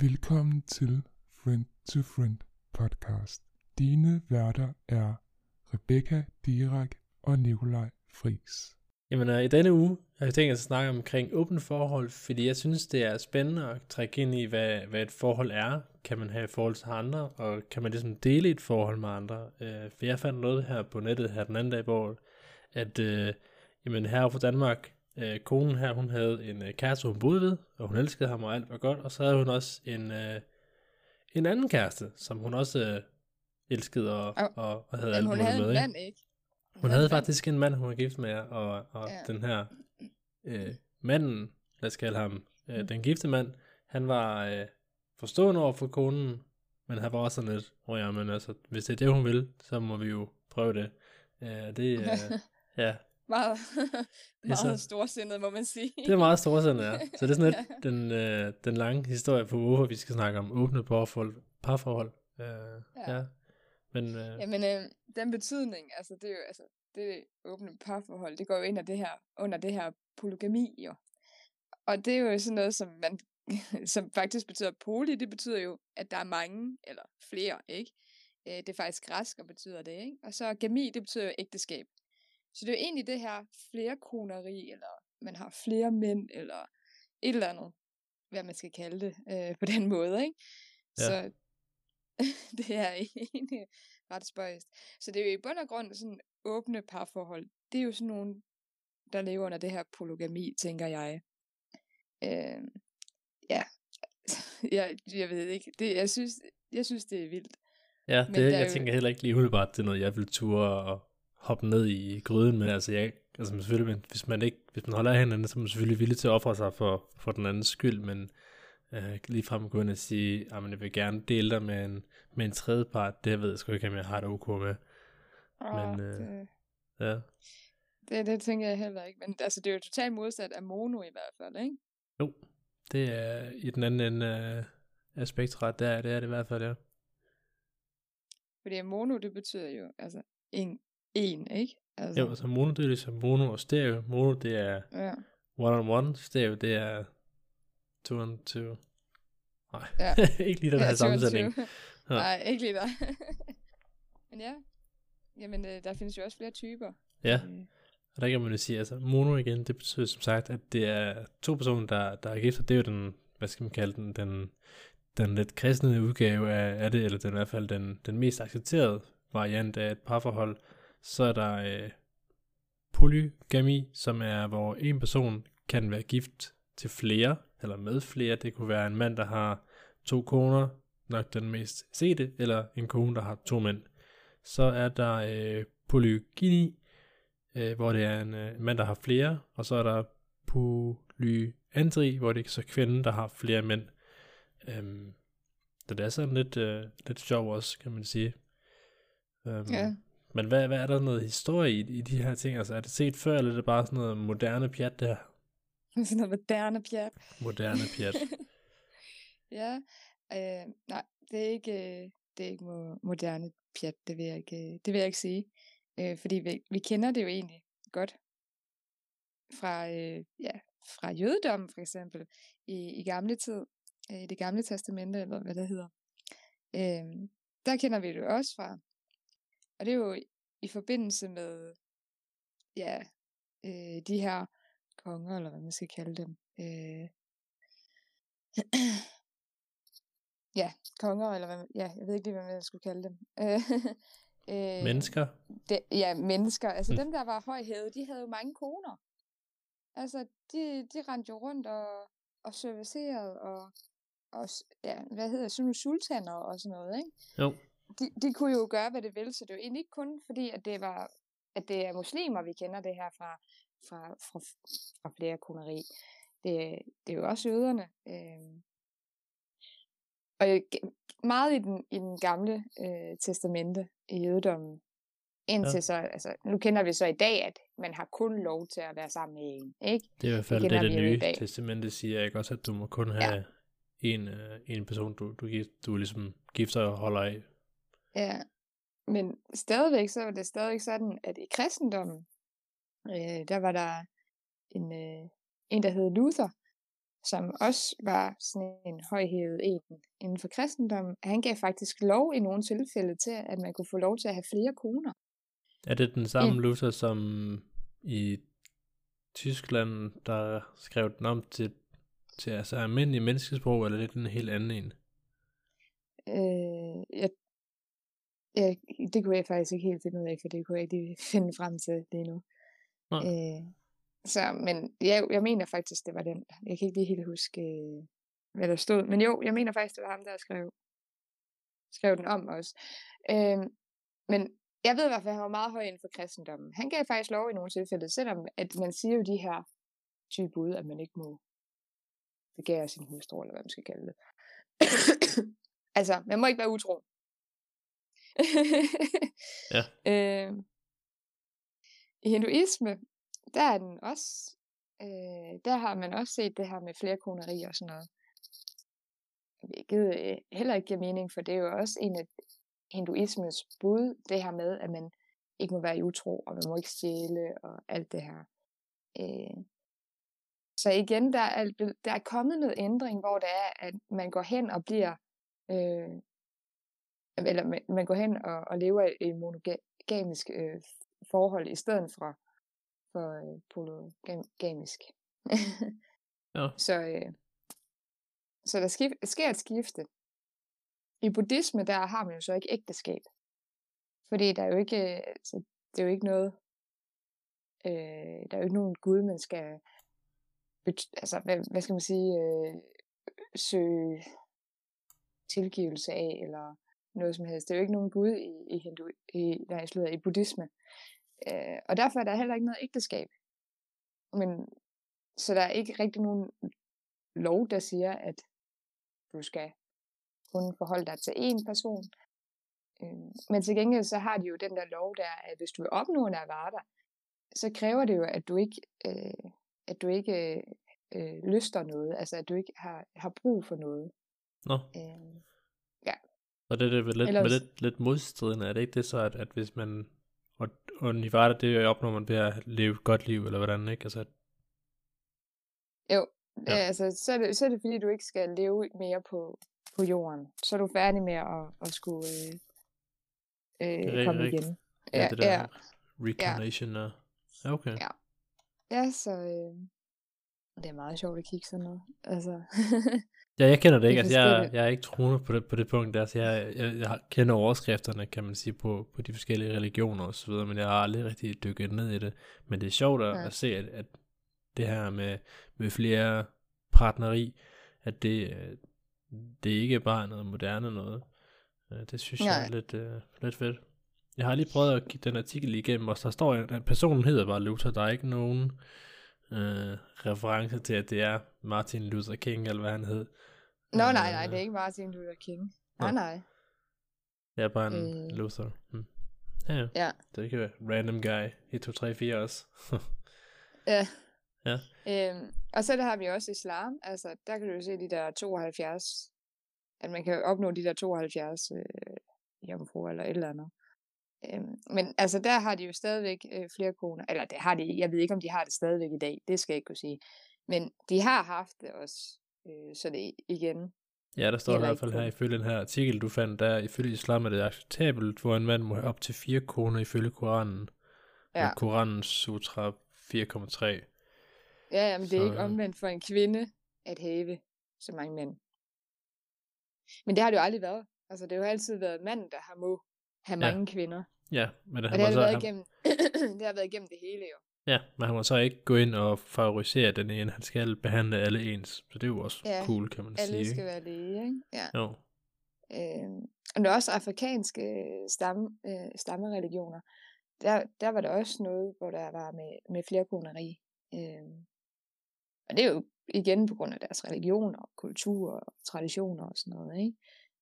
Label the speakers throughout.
Speaker 1: Velkommen til Friend to Friend podcast. Dine værter er Rebecca Dirak og Nikolaj Fris.
Speaker 2: Jamen, uh, i denne uge har jeg tænkt at snakke omkring åbne forhold, fordi jeg synes, det er spændende at trække ind i, hvad, hvad et forhold er. Kan man have et forhold til andre, og kan man ligesom dele et forhold med andre? Uh, for jeg fandt noget her på nettet her den anden dag, hvor at, øh, jamen her fra Danmark, uh, konen her, hun havde en uh, kæreste, hun boede ved, og hun elskede ham, og alt var godt, og så havde hun også en, uh, en anden kæreste, som hun også uh, elskede og, og, og, og havde
Speaker 3: Men
Speaker 2: alt
Speaker 3: hun
Speaker 2: muligt
Speaker 3: havde
Speaker 2: med.
Speaker 3: en
Speaker 2: ikke?
Speaker 3: mand, ikke?
Speaker 2: Hun havde faktisk en mand, hun var gift med, og, og
Speaker 3: Ja.
Speaker 2: den her øh, manden, lad os kalde ham, øh,
Speaker 3: Mm.
Speaker 2: den gifte mand, han var øh, forstående over for konen, men han var også sådan lidt, oh ja, men altså, hvis det er det, hun vil, så må vi jo prøve det. Øh, det, øh, ja,
Speaker 3: Meget, meget
Speaker 2: så-
Speaker 3: storsindet, må man sige.
Speaker 2: det er meget stort sådan, ja. Så det er sådan lidt den, øh, den lange historie på, hvorfor vi skal snakke om åbne parforhold. parforhold. Øh, ja.
Speaker 3: Ja.
Speaker 2: ja. Men øh,
Speaker 3: Jamen, øh, den betydning, altså det er jo, altså, det åbne parforhold, det går jo ind det her, under det her polygami, jo. Og det er jo sådan noget, som man, som faktisk betyder poly, det betyder jo, at der er mange, eller flere, ikke? Øh, Det er faktisk græsk, og betyder det, ikke? Og så gami, det betyder jo ægteskab. Så det er jo egentlig det her flerkoneri, eller man har flere mænd, eller et eller andet, hvad man skal kalde det, øh, på den måde, ikke?
Speaker 2: Ja.
Speaker 3: Så det er egentlig ret spøjst. Så det er jo i bund og grund sådan åbne parforhold. Det er jo sådan nogle, der lever under det her polygami, tænker jeg. Øh, ja, jeg, jeg ved ikke. Det, jeg, synes, jeg synes, det er vildt.
Speaker 2: Ja,
Speaker 3: Men
Speaker 2: det,
Speaker 3: er
Speaker 2: jeg
Speaker 3: jo-
Speaker 2: tænker heller ikke lige umiddelbart, det er noget, jeg vil ture og hoppe ned i gryden, men altså, jeg, altså selvfølgelig, hvis man ikke, hvis man holder af hinanden, så er man selvfølgelig villig til at ofre sig for, for den andens skyld, men øh, lige frem gå ind og sige, at jeg vil gerne dele dig med en, med en tredje part, det ved jeg sgu ikke, om jeg har det ok med. Men, øh,
Speaker 3: det,
Speaker 2: Ja,
Speaker 3: det, det tænker jeg heller ikke. Men altså, det er jo totalt modsat af mono i hvert fald, ikke?
Speaker 2: jo, det er i den anden ende af, af spektret, der, det er det i hvert fald, ja.
Speaker 3: Fordi mono, det betyder jo, altså, en, en ikke? Altså,
Speaker 2: Jo, altså mono, det er ligesom mono og stereo. Mono, det er
Speaker 3: ja.
Speaker 2: one on one, stereo, det er two on two. Nej,
Speaker 3: Ja.
Speaker 2: ikke lige den her
Speaker 3: Ja, 22.
Speaker 2: sammensætning. Ja.
Speaker 3: Nej, ikke lige der. Men ja, jamen øh, der findes jo også flere typer.
Speaker 2: Ja,
Speaker 3: Øh,
Speaker 2: og der kan man jo sige, altså mono igen, det betyder som sagt, at det er to personer, der, der er gift, og det er jo den, hvad skal man kalde den, den, den lidt kristne udgave af, af det, eller den, i hvert fald den, den mest accepterede variant af et parforhold. Så er der øh, polygami, som er, hvor en person kan være gift til flere, eller med flere. Det kunne være en mand, der har to koner, nok den mest sete, eller en kone, der har to mænd. Så er der øh, polygyni, øh, hvor det er en øh, mand, der har flere, og så er der polyandri, hvor det er så kvinden, der har flere mænd. Øhm, så det er sådan lidt, øh, lidt sjov også, kan man sige. Øhm,
Speaker 3: ja.
Speaker 2: Men hvad, hvad er der noget historie i, i de her ting? Altså er det set før, eller er det bare sådan noget moderne pjat der?
Speaker 3: Sådan noget moderne pjat.
Speaker 2: Moderne pjat.
Speaker 3: ja, øh, nej, det er ikke, øh, det er ikke mo- moderne pjat, det vil jeg ikke, øh, det vil jeg ikke sige. Øh, fordi vi, vi kender det jo egentlig godt fra, øh, ja, fra jødedommen for eksempel, i, i gamle tid, øh, i det gamle testamente, eller hvad det hedder. Øh, der kender vi det jo også fra. Og det er jo i, forbindelse med, ja, øh, de her konger, eller hvad man skal kalde dem. Øh, ja, konger, eller hvad, ja, jeg ved ikke lige, hvad man skulle kalde dem. øh,
Speaker 2: Mennesker?
Speaker 3: det, ja, mennesker. Altså
Speaker 2: Mm.
Speaker 3: dem, der var højhævet, de havde jo mange koner. Altså, de, de rendte jo rundt og, og servicerede, og, og ja, hvad hedder sådan nogle sultaner og sådan noget, ikke?
Speaker 2: Jo.
Speaker 3: De, de kunne jo gøre, hvad det ville, så det er jo egentlig ikke kun fordi, at det var at det er muslimer, vi kender det her fra, fra, fra, fra flere koneri. Det, det er jo også jøderne. Øh, og meget i den, i den gamle øh, testamente i jødedommen, indtil
Speaker 2: Ja.
Speaker 3: så, altså, nu kender vi så i dag, at man har kun lov til at være sammen med en, ikke?
Speaker 2: Det er i hvert fald det, det nye testamente siger, ikke også, at du må kun have ja. en, øh, en person, du, du, gift, du ligesom gifter og holder af.
Speaker 3: Ja, men stadigvæk så var det stadigvæk sådan, at i kristendommen, øh, der var der en, øh, en, der hed Luther, som også var sådan en højhævet en inden for kristendommen, han gav faktisk lov i nogle tilfælde til, at man kunne få lov til at have flere koner.
Speaker 2: Er det den samme Luther, som i Tyskland, der skrev den om til, til altså almindelig menneskesprog, eller er det en helt anden en?
Speaker 3: Øh, jeg, jeg, det kunne jeg faktisk ikke helt finde ud af, for det kunne jeg ikke finde frem til lige nu. Øh, så, men ja, jeg mener faktisk, det var den. Jeg kan ikke lige helt huske, øh, hvad der stod. Men jo, jeg mener faktisk, det var ham, der skrev, skrev den om også. Øh, men jeg ved i hvert fald, at han var meget høj inden for kristendommen. Han gav faktisk lov i nogle tilfælde, selvom at man siger jo de her type ud, at man ikke må begære sin hustru, eller hvad man skal kalde det. altså, man må ikke være utro
Speaker 2: ja.
Speaker 3: øh, I hinduisme, der er den også, øh, der har man også set det her med flerkoneri og sådan noget. Hvilket øh, heller ikke giver mening, for det er jo også en af hinduismens bud, det her med, at man ikke må være i utro, og man må ikke stjæle, og alt det her. Øh, så igen, der er, der er kommet noget ændring, hvor det er, at man går hen og bliver, øh, eller man, man går hen og, og lever i et monogamisk øh, forhold, i stedet for, for øh, polygamisk.
Speaker 2: ja.
Speaker 3: Så, øh, så der skif, sker et skifte. I buddhisme, der har man jo så ikke ægteskab. Fordi der er jo ikke, altså, det er jo ikke noget, øh, der er jo ikke nogen gud, man skal, altså, hvad, hvad skal man sige, øh, søge tilgivelse af, eller noget som helst. Det er jo ikke nogen gud i, i, hindu, i, nej, slutter, i buddhisme. Øh, og derfor er der heller ikke noget ægteskab. Men, så der er ikke rigtig nogen lov, der siger, at du skal kun forholde dig til én person. Øh, men til gengæld så har de jo den der lov der, at hvis du vil opnå en avarter, så kræver det jo, at du ikke, øh, at du ikke øh, lyster noget, altså at du ikke har, har brug for noget.
Speaker 2: Nå.
Speaker 3: Øh.
Speaker 2: Og det er vel lidt, Ellers... lidt, lidt modstridende, er det ikke det så, at, at hvis man, og, og Nivada, det er opnår man ved at leve et godt liv, eller hvordan, ikke? Altså,
Speaker 3: jo, ja. altså, så er, det, så er det fordi, du ikke skal leve mere på, på jorden. Så er du færdig med at, at skulle øh, øh, komme
Speaker 2: rigtigt.
Speaker 3: igen.
Speaker 2: Ja, ja, det der ja. recarnation ja. Ja, okay.
Speaker 3: Ja, ja så øh, det er meget sjovt at kigge sådan noget. Altså,
Speaker 2: ja, jeg kender det ikke. Altså, jeg, jeg er ikke troende på det, på det punkt. Altså, jeg, jeg, jeg kender overskrifterne, kan man sige, på, på de forskellige religioner og så videre, men jeg har aldrig rigtig dykket ned i det. Men det er sjovt at, ja. at se, at, at det her med, med flere partneri, at det, det ikke bare er noget moderne noget. Det synes Nej. jeg er lidt, uh, lidt fedt. Jeg har lige prøvet at kigge den artikel igennem, og der står, at personen hedder bare Luther. Der er ikke nogen øh, reference til, at det er Martin Luther King, eller hvad han hed.
Speaker 3: Nå, øh, nej, nej, det er ikke Martin Luther King. Nej, nej.
Speaker 2: Det er bare en øh. Luther. Hm. Ja, ja.
Speaker 3: ja.
Speaker 2: Det kan være random guy. 1, 2, 3, 4 også.
Speaker 3: ja.
Speaker 2: Ja.
Speaker 3: Øhm, og så der har vi også islam. Altså, der kan du jo se de der 72, at man kan opnå de der 72 øh, jomfruer eller et eller andet. Øhm, men altså, der har de jo stadigvæk øh, flere koner. Eller det har de, jeg ved ikke, om de har det stadigvæk i dag. Det skal jeg ikke kunne sige. Men de har haft det også. Øh, så det igen.
Speaker 2: Ja, der står i hvert fald her, ifølge den her artikel, du fandt, der ifølge islam er det acceptabelt, hvor en mand må have op til fire koner ifølge Koranen. Ja. Og Koranens sutra 4,3.
Speaker 3: Ja, men det er så, ikke omvendt for en kvinde at have så mange mænd. Men det har det jo aldrig været. Altså, det har jo altid været manden, der har må have mange ja. kvinder.
Speaker 2: Ja, men det,
Speaker 3: og det har, det været igennem, det har været igennem det hele jo.
Speaker 2: Ja, men han må så ikke gå ind og favorisere den ene. Han skal behandle alle ens. Så det er jo også
Speaker 3: ja,
Speaker 2: cool, kan man
Speaker 3: alle
Speaker 2: sige.
Speaker 3: alle skal være lige, ikke? Ja.
Speaker 2: Jo.
Speaker 3: Øhm, og der er også afrikanske stamme, øh, stammereligioner. Der, der var der også noget, hvor der var med, med flerkoneri. Øhm, og det er jo igen på grund af deres religion og kultur og traditioner og sådan noget, ikke?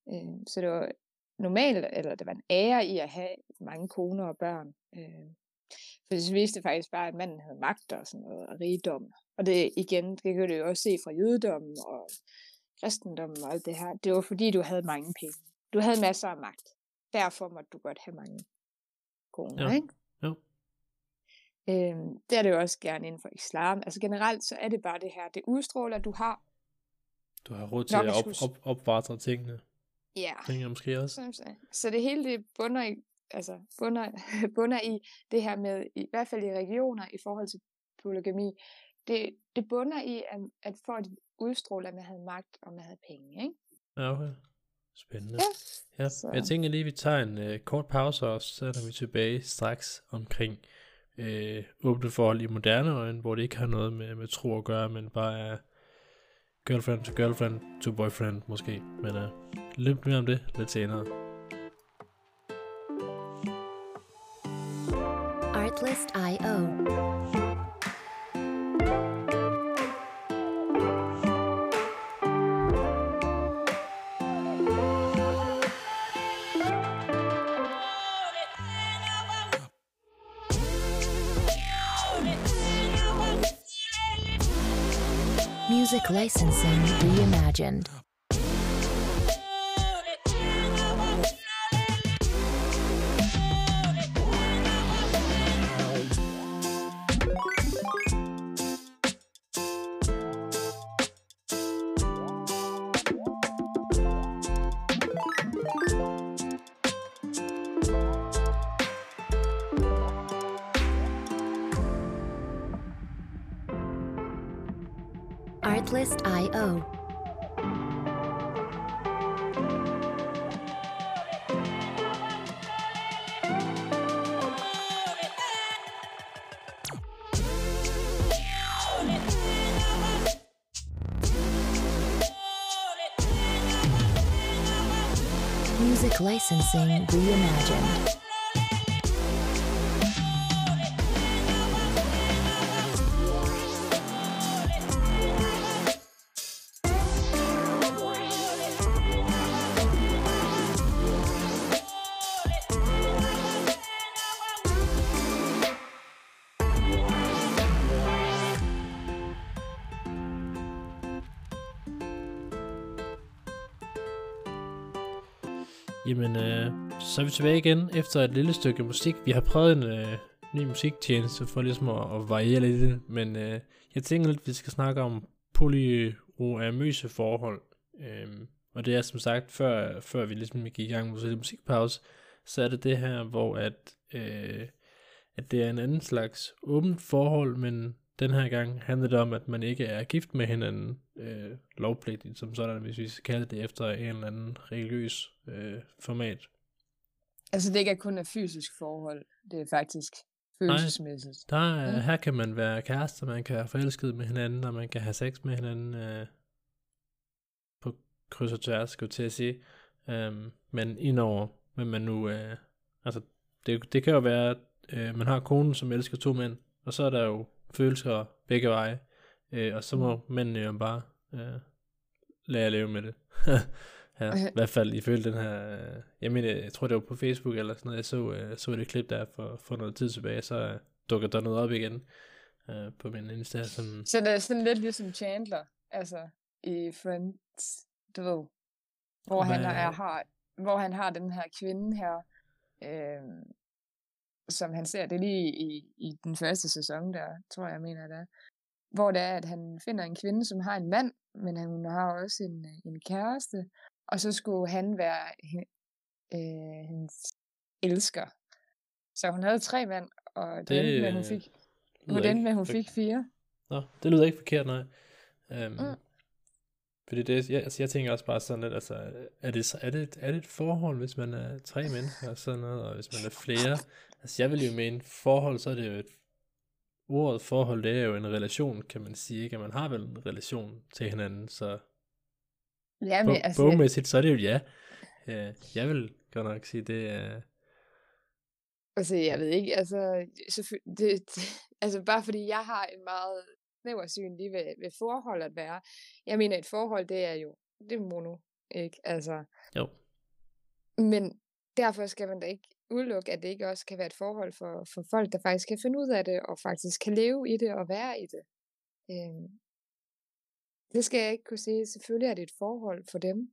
Speaker 3: Øhm, så det var normalt, eller det var en ære i at have mange koner og børn. Øh, for det viste faktisk bare, at manden havde magt og sådan noget, og rigdom. Og det igen, det kan du jo også se fra jødedommen og kristendommen og alt det her. Det var fordi, du havde mange penge. Du havde masser af magt. Derfor måtte du godt have mange koner, ja. ikke?
Speaker 2: Jo.
Speaker 3: Øhm, det er det jo også gerne inden for islam. Altså generelt, så er det bare det her. Det udstråler, du har
Speaker 2: Du har råd til at op, op, opvartre tingene,
Speaker 3: Ja,
Speaker 2: tænker jeg måske også.
Speaker 3: Så det hele det bunder i, altså bunder, bunder i det her med, i hvert fald i regioner i forhold til polygami, det, det bunder i, at, at for at udstråle, at man havde magt, og man havde penge, ikke?
Speaker 2: Ja, okay. Spændende.
Speaker 3: Ja,
Speaker 2: Ja,
Speaker 3: så-
Speaker 2: jeg tænker lige, at vi tager en øh, kort pause, og så er vi tilbage straks omkring øh, åbne forhold i moderne øjne, hvor det ikke har noget med, med tro at gøre, men bare er girlfriend to girlfriend to boyfriend måske. Men øh, lidt mere om det lidt senere.
Speaker 4: Artlist.io. Music licensing reimagined. Artlist.io. Music licensing reimagined.
Speaker 2: Jamen, øh, så er vi tilbage igen efter et lille stykke musik. Vi har prøvet en øh, ny musiktjeneste for ligesom at, at variere lidt i det, men øh, jeg tænker lidt, at vi skal snakke om polyamøse forhold. Øh, og det er som sagt, før, før vi ligesom gik i gang med en musikpause, så er det det her, hvor at, øh, at det er en anden slags åbent forhold, men den her gang handler det om, at man ikke er gift med hinanden øh, lovpligtigt, som sådan, hvis vi skal kalde det efter en eller anden religiøs øh, format.
Speaker 3: Altså det ikke er kun et fysisk forhold, det er faktisk følelsesmæssigt.
Speaker 2: Der er,
Speaker 3: Ja.
Speaker 2: Her kan man være kærester, man kan være forelsket med hinanden, og man kan have sex med hinanden øh, på kryds og tværs, skulle til at sige. Um, men indover, hvem man nu... Øh, altså, det, det kan jo være, at øh, man har konen, som elsker to mænd, og så er der jo følelser begge veje, øh, og så må mændene jo bare øh, at leve med det. ja, i hvert fald ifølge den her, øh, jeg mener, jeg tror det var på Facebook eller sådan noget, jeg så, øh, så det klip der for, for noget tid tilbage, så øh, dukker der noget op igen øh, på min Insta, som,
Speaker 3: Så det er sådan lidt ligesom Chandler, altså i Friends, du ved, hvor han
Speaker 2: Hvad-
Speaker 3: er, har, hvor han har den her kvinde her, øh, som han ser, det lige i, i den første sæson der, tror jeg, mener det er, hvor det er, at han finder en kvinde, som har en mand, men han, hun har også en, øh, en kæreste, og så skulle han være øh, hendes elsker. Så hun havde tre mænd, og det,
Speaker 2: Det,
Speaker 3: endte med, hun
Speaker 2: øh,
Speaker 3: fik, hun endte med, hun fik fire.
Speaker 2: Nå, det lyder ikke forkert, nej. Um,
Speaker 3: Mm.
Speaker 2: Fordi det, jeg, altså jeg tænker også bare sådan lidt, altså, er det, er, det, er det et forhold, hvis man er tre mennesker og sådan noget, og hvis man er flere? Altså jeg vil jo mene, forhold, så er det jo et, ordet forhold, det er jo en relation, kan man sige, ikke? At man har vel en relation til hinanden, så
Speaker 3: Ja, men
Speaker 2: bog,
Speaker 3: altså,
Speaker 2: bogmæssigt, så er det jo ja. Uh, jeg vil godt nok sige, det er,
Speaker 3: altså, jeg ved ikke, altså, det, det, altså bare fordi jeg har en meget snæver syn lige ved, ved forhold at være. Jeg mener, et forhold, det er jo, det er mono, ikke? Altså,
Speaker 2: jo,
Speaker 3: men derfor skal man da ikke udelukke, at det ikke også kan være et forhold for, for folk, der faktisk kan finde ud af det, og faktisk kan leve i det og være i det. Øhm, det skal jeg ikke kunne sige. Selvfølgelig er det et forhold for dem,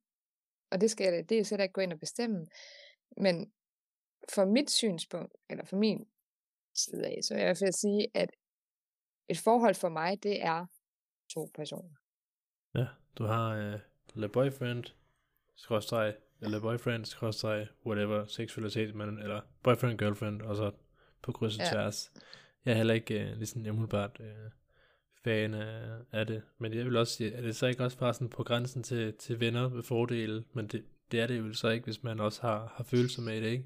Speaker 3: og det skal jeg det slet ikke gå ind og bestemme. Men for mit synspunkt, eller for min side af, så er jeg for at sige, at et forhold for mig, det er to personer.
Speaker 2: Ja, du har øh, le boyfriend, skråstreg, eller boyfriend, skråstreg, whatever, seksualitet, man, eller boyfriend, girlfriend, og så på kryds og
Speaker 3: Ja.
Speaker 2: tværs. Jeg er heller ikke øh, ligesom umiddelbart øh, fan af, af det, men jeg vil også sige, er det så ikke også bare sådan på grænsen til, til venner med fordele, men det, det er det jo så ikke, hvis man også har, har følelser med det, ikke?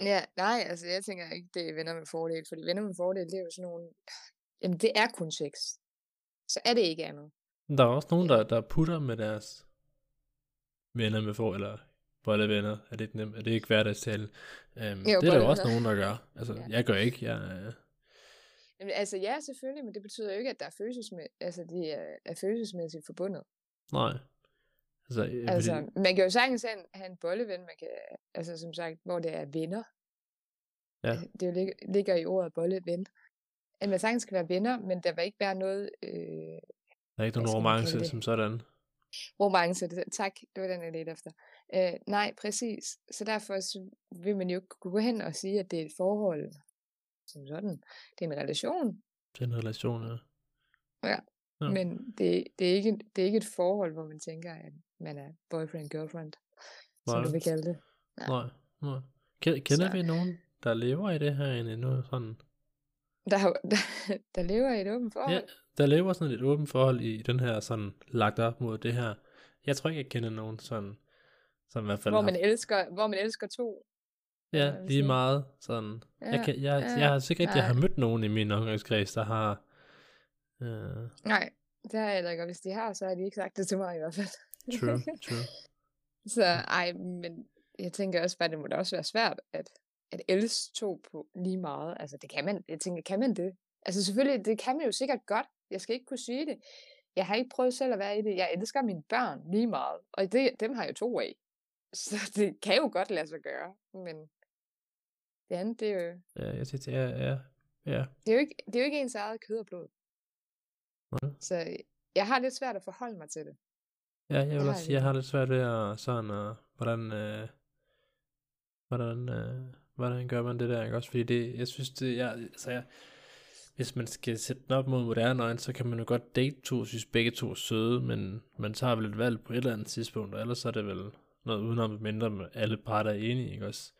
Speaker 3: Ja, nej, altså jeg tænker ikke, det er venner med fordel, fordi venner med fordel, det er jo sådan nogle, jamen det er kun sex. Så er det ikke andet.
Speaker 2: Men der er også nogen, der, der putter med deres venner med for, eller bollevenner, er det ikke, nemt, er det ikke hverdagstale? Um,
Speaker 3: Jo,
Speaker 2: det er der jo også nogen, der gør. Altså,
Speaker 3: Ja.
Speaker 2: jeg gør ikke, jeg, øh,
Speaker 3: Jamen, altså ja, selvfølgelig, men det betyder jo ikke, at der er følelsesmæ- altså, de er, er følelsesmæssigt forbundet.
Speaker 2: nej. Altså, øh,
Speaker 3: Altså,
Speaker 2: fordi,
Speaker 3: man kan jo sagtens have en, have en bolleven, man kan, altså som sagt, hvor det er venner.
Speaker 2: Ja.
Speaker 3: Øh, Det jo ligger, ligger i ordet bolleven. At man sagtens kan være venner, men der vil ikke være noget øh,
Speaker 2: der er ikke nogen
Speaker 3: skal man
Speaker 2: romance
Speaker 3: det?
Speaker 2: som sådan.
Speaker 3: romance. Det- Tak, det var den, jeg ledte efter. Øh, nej, præcis. Så derfor så vil man jo ikke kunne gå hen og sige, at det er et forhold som sådan. Det er en relation,
Speaker 2: til en relation, ja.
Speaker 3: Ja.
Speaker 2: Ja.
Speaker 3: men det, det, er ikke, det er ikke et forhold, hvor man tænker, at man er boyfriend-girlfriend, som
Speaker 2: Nej.
Speaker 3: du vil kalde det.
Speaker 2: Nej, nej. Ken- Kender
Speaker 3: Så-
Speaker 2: vi nogen, der lever i det her egentlig nu sådan?
Speaker 3: Der, er der, der lever i et åbent forhold.
Speaker 2: Ja, der lever sådan et åbent forhold i den her sådan lagt op mod det her. Jeg tror ikke, jeg kender nogen sådan, som i hvert fald
Speaker 3: hvor,
Speaker 2: har
Speaker 3: man elsker, hvor man elsker to.
Speaker 2: Ja, lige meget sådan. Ja, jeg, kan, jeg,
Speaker 3: ja,
Speaker 2: jeg har sikkert ikke, jeg har mødt nogen i min omgangskreds, der har... Øh,
Speaker 3: Nej, det har jeg heller ikke, og hvis de har, så har de ikke sagt det til mig i hvert fald.
Speaker 2: true, true.
Speaker 3: Så ej, men jeg tænker også bare, det må da også være svært at, at elske to på lige meget. Altså det kan man, jeg tænker, kan man det? Altså selvfølgelig, det kan man jo sikkert godt. Jeg skal ikke kunne sige det. Jeg har ikke prøvet selv at være i det. Jeg elsker mine børn lige meget, og det, dem har jeg to af. Så det kan jo godt lade sig gøre, men det andet, det er jo,
Speaker 2: Ja, jeg til ja, ja, ja.
Speaker 3: det er jo ikke, det er jo ikke ens eget kød og blod.
Speaker 2: Nej.
Speaker 3: Så jeg har lidt svært at forholde mig til det.
Speaker 2: Ja, jeg vil
Speaker 3: har
Speaker 2: også
Speaker 3: jeg
Speaker 2: sige, jeg har lidt svært ved at sådan, uh, hvordan, uh, hvordan, uh, hvordan gør man det der, ikke også? Fordi det, jeg synes, det, jeg, altså jeg, hvis man skal sætte den op mod moderne øjne, så kan man jo godt date to, synes begge to er søde, men man tager vel et valg på et eller andet tidspunkt, og ellers er det vel noget udenom, mindre med alle parter er enige, ikke også?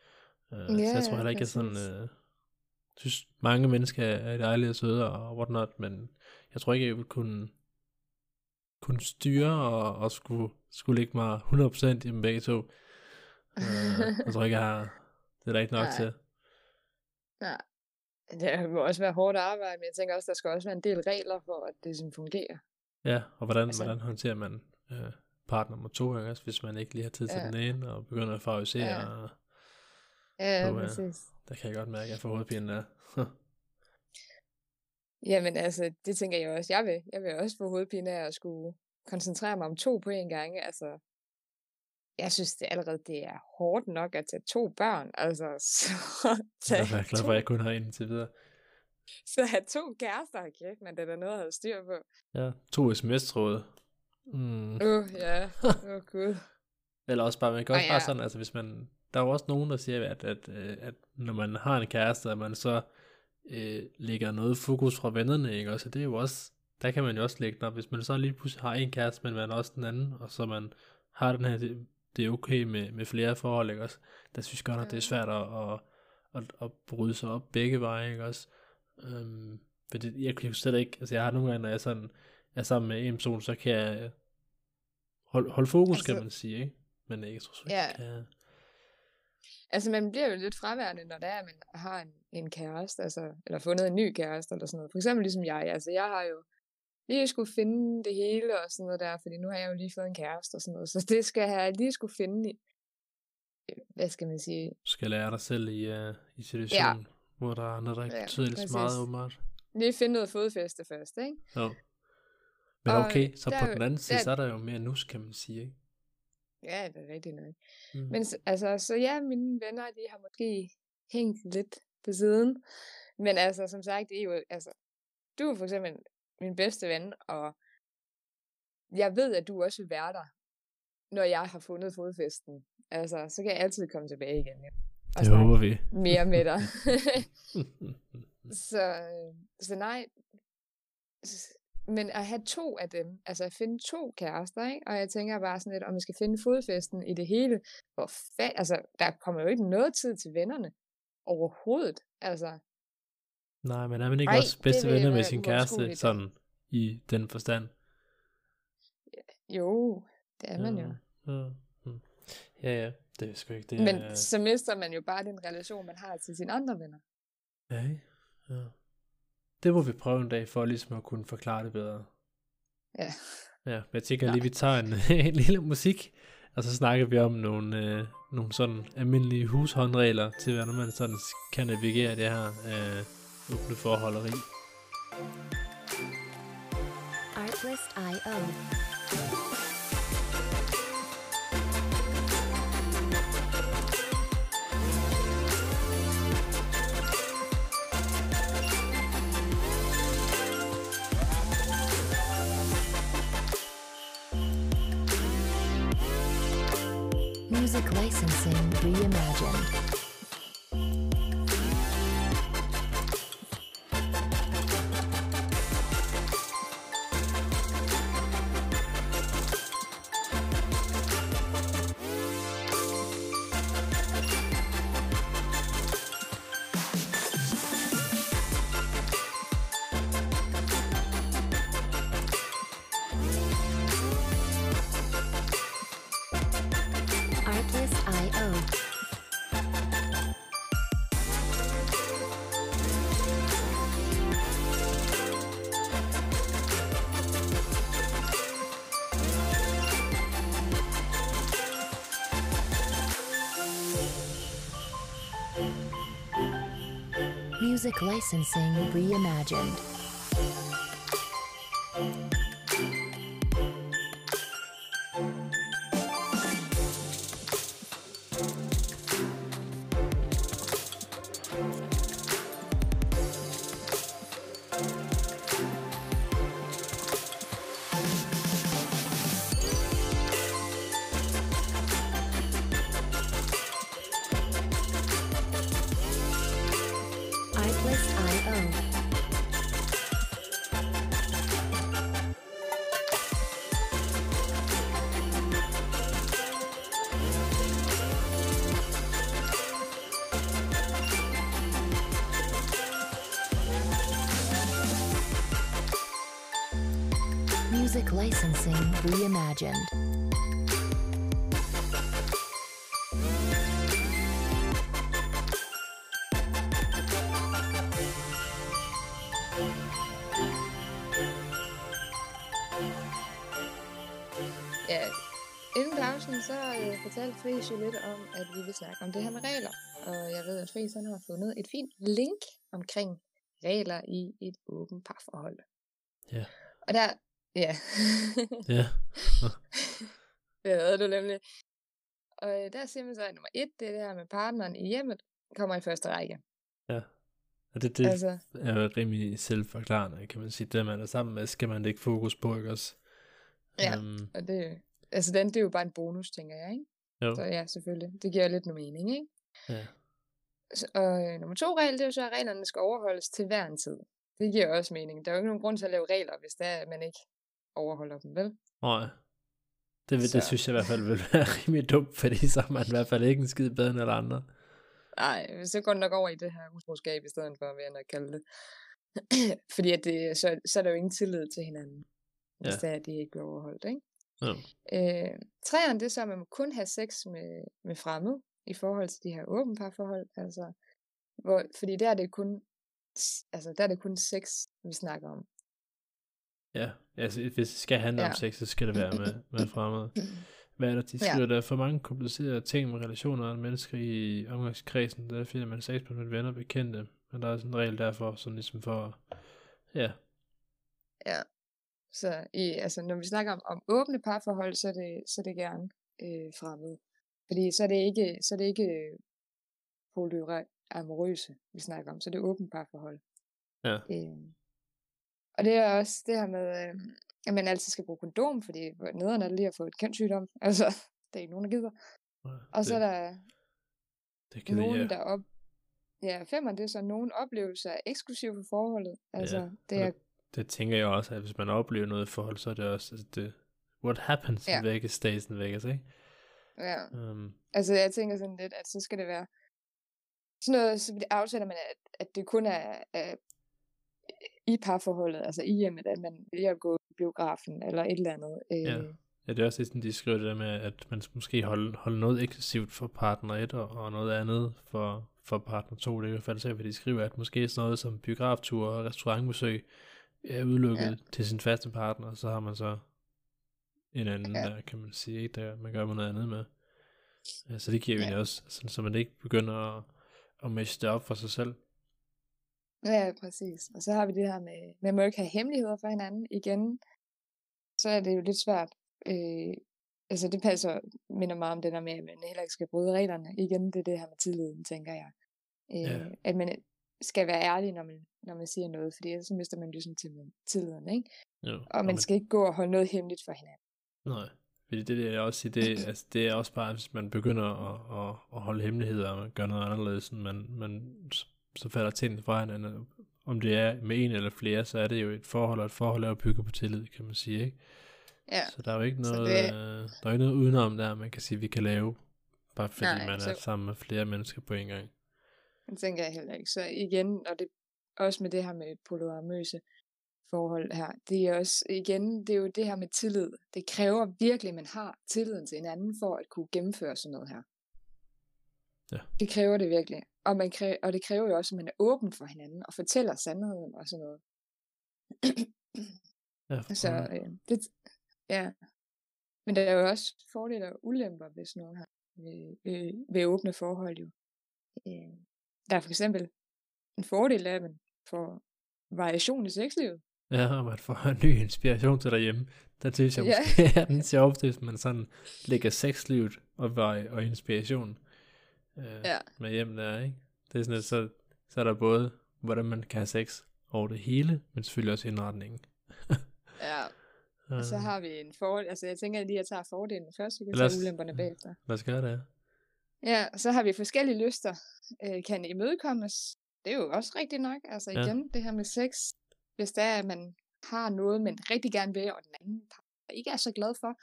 Speaker 2: Uh, så
Speaker 3: Ja,
Speaker 2: jeg tror heller ikke, at sådan, uh, synes mange mennesker er dejlige og søde og whatnot, men jeg tror ikke, jeg vil kunne kunne styre og, og skulle, skulle lægge mig 100% i dem begge to. Uh, jeg tror ikke, jeg har... Det er der ikke nok
Speaker 3: Nej.
Speaker 2: til.
Speaker 3: Nej. Det må også være hårdt arbejde, men jeg tænker også, der skal også være en del regler for, at det sådan fungerer.
Speaker 2: Ja, og hvordan,
Speaker 3: Altså-
Speaker 2: hvordan håndterer man uh, partner nummer to, også, hvis man ikke lige har tid til
Speaker 3: Ja.
Speaker 2: den ene, og begynder at favorisere.
Speaker 3: Ja.
Speaker 2: Og
Speaker 3: Ja,
Speaker 2: ja.
Speaker 3: præcis.
Speaker 2: der kan jeg godt mærke, at jeg får hovedpine der.
Speaker 3: Jamen altså, det tænker jeg også, jeg vil. Jeg vil også få hovedpine af at skulle koncentrere mig om to på en gang. Altså, jeg synes det allerede, det er hårdt nok at tage to børn. Altså, så,
Speaker 2: jeg
Speaker 3: tage
Speaker 2: er glad for, at jeg kun har en til videre.
Speaker 3: så have to kærester, kæft, men det er noget at have styr på.
Speaker 2: Ja, to sms-tråde. Mm.
Speaker 3: Uh, ja. Åh, uh, gud.
Speaker 2: Eller også bare, man kan
Speaker 3: Og
Speaker 2: også bare
Speaker 3: ja.
Speaker 2: sådan, altså hvis man, der er jo også nogen, der siger, at, at, øh, at når man har en kæreste, at man så øh, lægger noget fokus fra vennerne, ikke og det er jo også, der kan man jo også lægge den op, hvis man så lige pludselig har en kæreste, men man har også den anden, og så man har den her, det, er okay med, med flere forhold, ikke også, der synes godt, at det er svært at, at, at, at bryde sig op begge veje, ikke også, øhm, for det, jeg kan jo slet ikke, altså jeg har nogle gange, når jeg sådan er sammen med en person, så kan jeg holde, holde fokus, altså, kan man sige, ikke? Men ikke,
Speaker 3: Ja.
Speaker 2: jeg kan...
Speaker 3: Altså, man bliver jo lidt fraværende, når det er, at man har en, en kæreste, altså, eller fundet en ny kæreste, eller sådan noget. For eksempel ligesom jeg, altså, jeg har jo lige skulle finde det hele og sådan noget der, fordi nu har jeg jo lige fået en kæreste og sådan noget, så det skal jeg lige skulle finde i, hvad skal man sige,
Speaker 2: Du skal lære dig selv i, uh, i situationen, ja. hvor der er andre, der ikke
Speaker 3: Ja,
Speaker 2: betyder så meget, åbenbart.
Speaker 3: lige finde noget fodfæste først, ikke?
Speaker 2: Jo. Men
Speaker 3: Og
Speaker 2: okay, så
Speaker 3: der
Speaker 2: på den anden side,
Speaker 3: der-
Speaker 2: så er der jo mere nus, kan man sige, ikke?
Speaker 3: Ja, det er rigtigt nok.
Speaker 2: Mm.
Speaker 3: Men altså, så ja, mine venner, de har måske hængt lidt på siden. Men altså, som sagt, det er jo, altså, du er for eksempel min bedste ven, og jeg ved, at du også vil være der, når jeg har fundet fodfæsten. Altså, så kan jeg altid komme tilbage igen. Ja. Og
Speaker 2: det håber vi.
Speaker 3: mere med dig. så, så nej. Men at have to af dem, altså at finde to kærester, ikke? og jeg tænker bare sådan lidt, om man skal finde fodfæsten i det hele, hvor fa- altså, der kommer jo ikke noget tid til vennerne overhovedet, altså,
Speaker 2: Nej, men er man ikke
Speaker 3: Ej,
Speaker 2: også bedste venner med sin kæreste, sådan i den forstand?
Speaker 3: jo, det er man jo.
Speaker 2: Ja, ja, ja, det er sgu ikke det.
Speaker 3: Men
Speaker 2: er-
Speaker 3: så mister man jo bare den relation, man har til sine andre venner.
Speaker 2: Ja, ja. Det må vi prøve en dag, for ligesom at kunne forklare det bedre.
Speaker 3: Ja.
Speaker 2: Ja, men jeg tænker
Speaker 3: Ja.
Speaker 2: lige, vi tager en, en lille musik, og så snakker vi om nogle, øh, nogle sådan almindelige hushåndregler til, hvordan man sådan kan navigere det her øh, Åbne for
Speaker 4: holderi. Music licensing reimagined. Licensing reimagined. Reimagined.
Speaker 3: Ja, inden pausen, så øh, fortalte Friis jo lidt om, at vi vil snakke om det her med regler. Og jeg ved, at Friis han har fundet et fint link omkring regler i et åbent parforhold.
Speaker 2: Ja.
Speaker 3: Og der, ja,
Speaker 2: Ja,
Speaker 3: det havde du nemlig. Og øh, der siger man så, at nummer et, det er det her med partneren i hjemmet, kommer i første række.
Speaker 2: ja. Og det, det
Speaker 3: Altså,
Speaker 2: er rimelig selvforklarende, kan man sige. Det, man er sammen med, skal man lægge fokus på, ikke også?
Speaker 3: Ja.
Speaker 2: Um,
Speaker 3: og det, altså den, det er jo bare en bonus, tænker jeg, ikke?
Speaker 2: jo,
Speaker 3: Så ja, selvfølgelig. Det giver lidt noget mening, ikke?
Speaker 2: ja.
Speaker 3: Og øh, nummer to regel, det er jo så, at reglerne skal overholdes til hver en tid. Det giver også mening. Der er jo ikke nogen grund til at lave regler, hvis det er, man ikke overholder dem, vel?
Speaker 2: Nej. Det, vil, det
Speaker 3: Så-
Speaker 2: synes jeg i hvert fald vil være rimelig dumt, fordi så er man i hvert fald ikke en skid bedre end alle andre.
Speaker 3: Nej, så går det nok over i det her utroskab, i stedet for, hvad jeg nok kalde det. Fordi at det, så, så er der jo ingen tillid til hinanden, hvis
Speaker 2: Ja.
Speaker 3: det er, at det ikke bliver overholdt, ikke?
Speaker 2: Jo.
Speaker 3: Øh, træerne, det er så, at man må kun have sex med, med fremmede, i forhold til de her åbne parforhold, altså, hvor, fordi der er det kun, altså, der er det kun sex, vi snakker om.
Speaker 2: Ja, altså hvis det skal handle ja. om
Speaker 3: Ja.
Speaker 2: sex, så skal det være med, med fremmede. Hvad er der, de
Speaker 3: Ja.
Speaker 2: skriver, der er for mange komplicerede ting med relationer og mennesker i omgangskredsen, der finder man sex med venner og bekendte, men der er sådan en regel derfor, sådan ligesom for, ja,
Speaker 3: Ja. Så i, altså, når vi snakker om, om åbne parforhold, så er det, så er det gerne øh, fremmede. Fordi så er det ikke, så er det ikke øh, polyamorøse, vi snakker om, så det er åbent parforhold.
Speaker 2: ja,
Speaker 3: Øh, og det er også det her med, øh, at man altid skal bruge kondom, fordi nederen er det lige at få et kønssygdom. Altså, det er ikke nogen, der gider. Og så er
Speaker 2: det,
Speaker 3: der
Speaker 2: det kan det,
Speaker 3: nogen,
Speaker 2: ja.
Speaker 3: der op... Ja, femmer, det er så nogle oplevelser er eksklusive for forholdet. Altså,
Speaker 2: Ja,
Speaker 3: det er
Speaker 2: det tænker jeg også, at hvis man oplever noget i forhold, så er det også, altså det, what happens
Speaker 3: Ja.
Speaker 2: ja. væk, stays in Vegas, ikke?
Speaker 3: Ja.
Speaker 2: Um,
Speaker 3: Altså, jeg tænker sådan lidt, at så skal det være sådan noget, så aftaler man, at, at det kun er, er i parforholdet, altså i hjemmet, at man vælger at gå i biografen eller et eller andet. Øh,
Speaker 2: Ja. ja, det er også sådan, de skriver det der med, at man skal måske holde, holde noget eksklusivt for partner 1, og, og noget andet for, for partner 2. Det er i hvert fald så, hvad de skriver, at måske sådan noget som biograftur og restaurantbesøg er udelukket
Speaker 3: Ja.
Speaker 2: til sin faste partner, og så har man så en anden,
Speaker 3: Ja.
Speaker 2: der kan man sige, ikke, der man gør noget andet med. Så det giver jo
Speaker 3: Ja.
Speaker 2: også, sådan, så man ikke begynder at, at meshe det op for sig selv.
Speaker 3: Ja, præcis. Og så har vi det her med, man må ikke have hemmeligheder for hinanden. Igen, så er det jo lidt svært. Øh, altså det passer, minder meget om det der med, at man heller ikke skal bryde reglerne. Igen, det er det her med tilliden, tænker jeg. Øh,
Speaker 2: Ja.
Speaker 3: At man skal være ærlig, når man, når man siger noget, fordi ellers så mister man ligesom tilliden, ikke?
Speaker 2: Jo,
Speaker 3: Og man skal ikke gå og holde noget hemmeligt for hinanden.
Speaker 2: Nej, fordi det vil jeg også sige, det, altså, det er også bare, hvis man begynder at, at, at holde hemmeligheder, og man gør noget anderledes, end man, man så falder tingene fra hinanden. Om det er med en eller flere, så er det jo et forhold, og et forhold er jo bygget på tillid, kan man sige, ikke?
Speaker 3: Ja,
Speaker 2: Så der er jo ikke
Speaker 3: Så
Speaker 2: noget,
Speaker 3: det-
Speaker 2: øh, der er ikke noget udenom der, man kan sige, vi kan lave, bare fordi
Speaker 3: Nej,
Speaker 2: man
Speaker 3: så-
Speaker 2: er sammen med flere mennesker på en gang.
Speaker 3: det tænker jeg heller ikke. Så igen, og det også med det her med polyamøse forhold her, det er også, igen, det er jo det her med tillid. Det kræver virkelig, at man har tilliden til hinanden, for at kunne gennemføre sådan noget her.
Speaker 2: Ja.
Speaker 3: Det kræver det virkelig. Og, man kræver, og det kræver jo også, at man er åben for hinanden, og fortæller sandheden og sådan noget.
Speaker 2: Ja,
Speaker 3: Så øh, det, ja. Men der er jo også fordele og ulemper ved sådan noget her, ved, ved, ved åbne forhold jo. Øh, der er for eksempel en fordel af, at man får variation i sexlivet.
Speaker 2: Ja, og man får en ny inspiration til derhjemme. Der synes jeg
Speaker 3: Ja.
Speaker 2: måske er den sjoveste, hvis man sådan lægger sexlivet og, vej- og inspiration øh,
Speaker 3: Ja.
Speaker 2: med hjem der, ikke? Det er sådan, at så, så er der både, hvordan man kan have sex over det hele, men selvfølgelig også indretningen.
Speaker 3: Ja, og så
Speaker 2: Øh,
Speaker 3: har vi en fordel. Altså jeg tænker lige, at jeg tager fordelen først, så kan
Speaker 2: os-
Speaker 3: tage ulemperne bagefter.
Speaker 2: Lad os gøre det.
Speaker 3: Ja, og så har vi forskellige lyster, øh, kan imødekommes. Det er jo også rigtigt nok. Altså
Speaker 2: Ja.
Speaker 3: igen, det her med sex. Hvis der er, at man har noget, man rigtig gerne vil, og den anden part ikke er så glad for.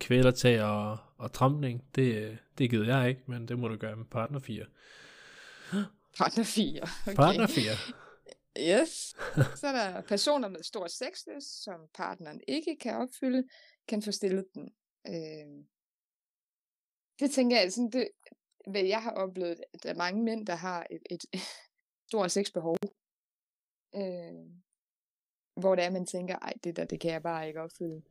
Speaker 2: Kvælertag og, og trampning, det, det gider jeg ikke, men det må du gøre med partner 4.
Speaker 3: Partner 4. Okay.
Speaker 2: Partner 4.
Speaker 3: Yes. Så er der personer med stor sexlyst, som partneren ikke kan opfylde, kan få stillet den. Øh, det tænker jeg, sådan det, hvad jeg har oplevet, at der er mange mænd, der har et, et stort sexbehov. Øh, hvor det er, man tænker, ej, det der, det kan jeg bare ikke opfylde.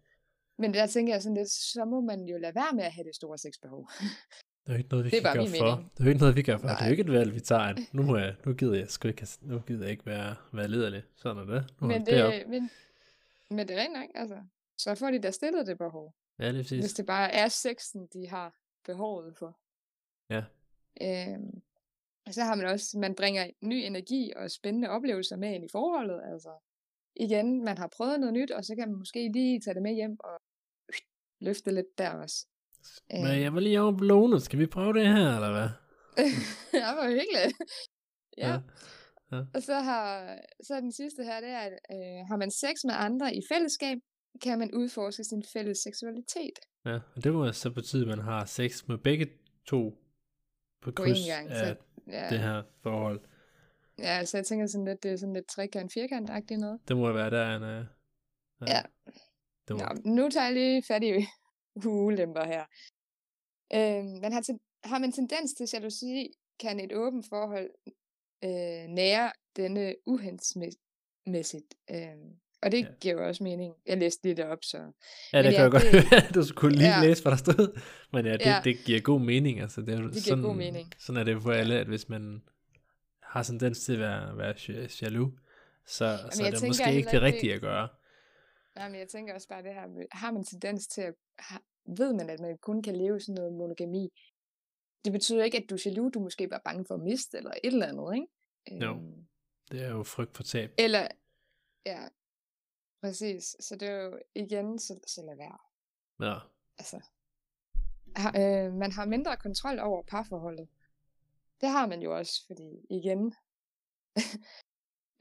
Speaker 3: Men der tænker jeg sådan lidt, så må man jo lade være med at have det store sexbehov.
Speaker 2: Det er jo ikke noget, vi
Speaker 3: Det er
Speaker 2: kan gøre for.
Speaker 3: mening.
Speaker 2: Det er jo ikke noget, vi gør for. Det er
Speaker 3: Nej.
Speaker 2: jo ikke et valg, vi tager. Nu, må jeg, nu gider jeg sgu ikke, nu gider jeg ikke være, være lederlig. Sådan er det. Nu
Speaker 3: men,
Speaker 2: det,
Speaker 3: det, men, men det er rent nok, altså. Så får de da stillet det behov.
Speaker 2: Ja, lige præcis.
Speaker 3: Hvis det bare er sexen, de har behovet for.
Speaker 2: Ja.
Speaker 3: Øhm, og så har man også, man bringer ny energi og spændende oplevelser med ind i forholdet. Altså, igen, man har prøvet noget nyt, og så kan man måske lige tage det med hjem og løfte lidt der også.
Speaker 2: Men jeg var lige over på lånet. Skal vi prøve det her, eller hvad?
Speaker 3: ja, hvor hyggeligt. Ja.
Speaker 2: Ja.
Speaker 3: Og så har så den sidste her, det er, at øh, har man sex med andre i fællesskab, kan man udforske sin fælles seksualitet.
Speaker 2: ja. Og det må så betyde, at man har sex med begge to på
Speaker 3: På
Speaker 2: kryds
Speaker 3: én gang, så-
Speaker 2: af
Speaker 3: Ja,
Speaker 2: det her forhold.
Speaker 3: Ja så jeg tænker sådan lidt, det er sådan lidt trekant, firkant-agtigt noget.
Speaker 2: Det må være der, en... Uh,
Speaker 3: Ja.
Speaker 2: Det må,
Speaker 3: Nå, nu tager jeg lige fat i ulemper her. Øh, man har, ten- har man tendens til jalousi, kan et åbent forhold øh, nære denne uhendsmæssigt. Øh, og det
Speaker 2: Ja.
Speaker 3: ja. giver jo også mening. Jeg læste lige det op, så...
Speaker 2: ja, det
Speaker 3: men
Speaker 2: kan
Speaker 3: ja,
Speaker 2: jeg godt
Speaker 3: det-.
Speaker 2: Du skulle lige
Speaker 3: Ja.
Speaker 2: læse, hvad der stod. Men ja, det,
Speaker 3: Ja.
Speaker 2: det giver god mening. Altså, det, er, jo
Speaker 3: giver
Speaker 2: sådan,
Speaker 3: god mening.
Speaker 2: Sådan er det for alle, at hvis man har tendens til at være, være ja- jaloux, så, så
Speaker 3: jeg
Speaker 2: er det måske ikke det
Speaker 3: ikke, det-
Speaker 2: rigtige at gøre.
Speaker 3: Nej, men jeg tænker også bare det her med, har man tendens til at, har, ved man, at man kun kan leve sådan noget monogami, det betyder ikke, at du er jaloux, du er måske bare bange for at miste, eller et eller andet, ikke?
Speaker 2: Jo.
Speaker 3: Øhm,
Speaker 2: Det er jo frygt for tab.
Speaker 3: Eller, ja, præcis. Så det er jo igen, så, så lad være.
Speaker 2: Ja.
Speaker 3: Altså, har, øh, man har mindre kontrol over parforholdet. Det har man jo også, fordi igen,